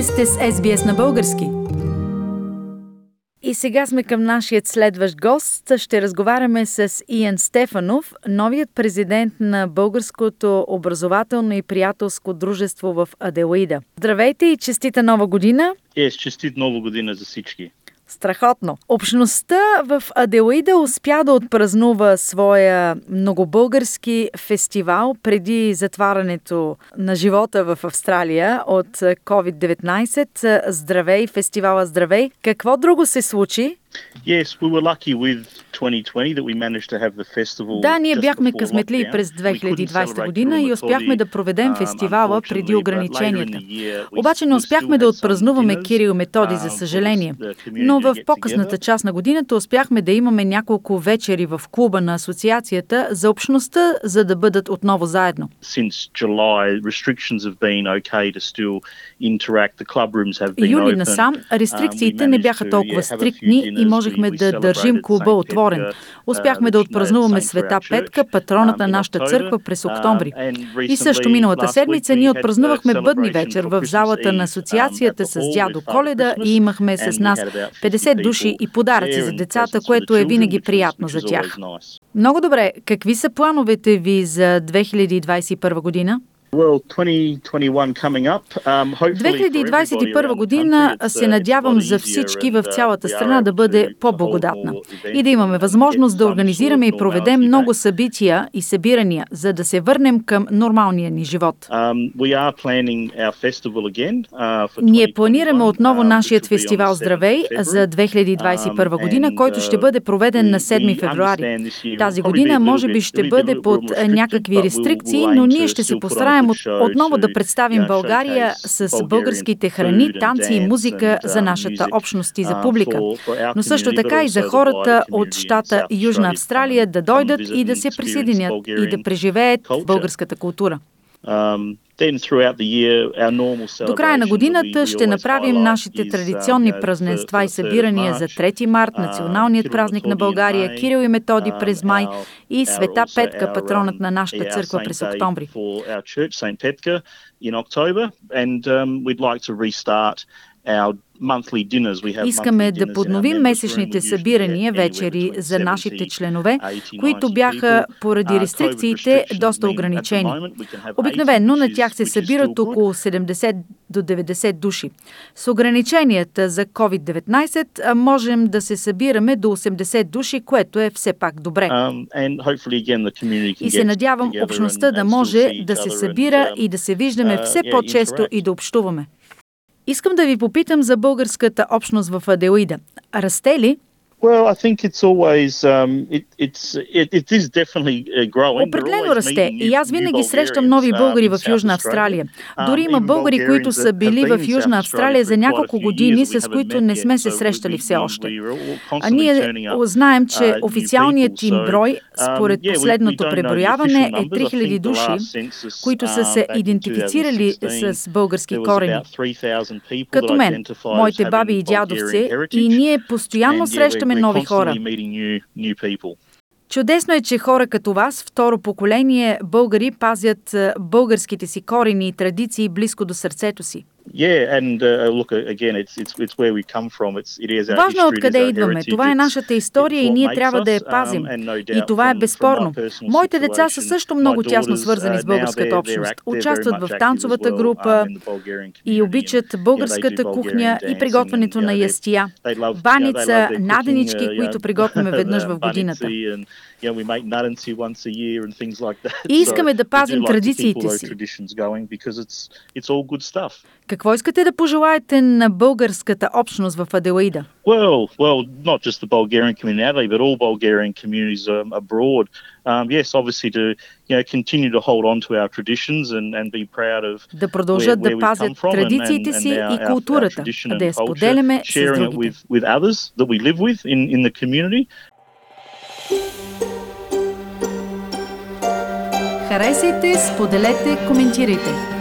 Вие сте с SBS на български. И сега сме към нашият следващ гост. Ще разговаряме с Иен Стефанов, новият президент на Българското образователно и приятелско дружество в Аделаида. Здравейте и честита нова година! Yes, честит нова година за всички! Страхотно. Общността в Аделаида успя да отпразнува своя многобългарски фестивал преди затварянето на живота в Австралия от COVID-19. Здравей, фестивала Здравей. Какво друго се случи? Yes, we were lucky with 2020 that we managed to have the festival. Да, ние бяхме късметли през 2020 година и успяхме да проведем um, фестивала преди ограниченията. Обаче не успяхме да отпразнуваме Кирил Методи, за um, съжаление. Но в по-късната част на годината успяхме да имаме няколко вечери в клуба на асоциацията за общността, за да бъдат отново заедно. Юли насам um, рестрикциите не бяха толкова стриктни и можехме да държим клуба отворен. Успяхме да отпразнуваме Света Петка, патронът на нашата църква през октомври. И също миналата седмица ние отпразнувахме бъдни вечер в залата на асоциацията с дядо Коледа и имахме с нас 50 души и подаръци за децата, което е винаги приятно за тях. Много добре. Какви са плановете ви за 2021 година? 2021 година се надявам за всички в цялата страна да бъде по-благодатна и да имаме възможност да организираме и проведем много събития и събирания, за да се върнем към нормалния ни живот. Um, uh, Ние планираме отново uh, нашият фестивал Здравей за 2021 um, година, който ще бъде проведен на 7 февруари. Тази година може би ще бъде под някакви рестрикции, но ние ще се постараем желаем отново да представим България с българските храни, танци и музика за нашата общност и за публика, но също така и за хората от щата Южна Австралия да дойдат и да се присъединят и да преживеят българската култура. Um, До края на годината ще направим нашите традиционни празненства и събирания за 3 март, uh, националният празник на България, Кирил и Методи през май и Света Петка, патронът на нашата църква през октомври. Искаме да подновим месечните събирания вечери за нашите членове, които бяха поради рестрикциите доста ограничени. Обикновено на тях се събират около 70 до 90 души. С ограниченията за COVID-19 можем да се събираме до 80 души, което е все пак добре. Um, и се надявам общността да може да се събира um, и да се виждаме uh, все по-често и да общуваме. Искам да ви попитам за българската общност в Аделида. Расте ли? Well, I think it's always um, it, it's it, it uh, growing. Определено расте и аз винаги срещам нови българи в Южна Австралия. Дори има българи, които са били в Южна Австралия за няколко години, с които не сме се срещали все още. А ние знаем, че uh, официалният им брой, um, според последното преброяване, е 3000 души, които са се um, идентифицирали с български корени. Като мен, моите баби и дядовци, и ние постоянно срещаме срещаме нови хора. Чудесно е, че хора като вас, второ поколение българи, пазят българските си корени и традиции близко до сърцето си. Важно е откъде идваме. Това е нашата история и ние трябва да я um, пазим. И това е безспорно. Моите деца са също много тясно свързани с uh, българската общност. Участват в танцовата група и обичат българската кухня и приготвянето на ястия. Баница, наденички, които приготвяме веднъж в годината. И искаме да пазим традициите си. Какво искате да пожелаете на българската общност в Аделаида? Well, well, not just the Bulgarian community, but all Bulgarian communities um, abroad. Um, yes, obviously to you know continue to hold on to our traditions and, and be proud of да продължат да пазят традициите си и културата, да я споделяме с другите. With, with others that we live with in, in the community. Харесайте, споделете, коментирайте.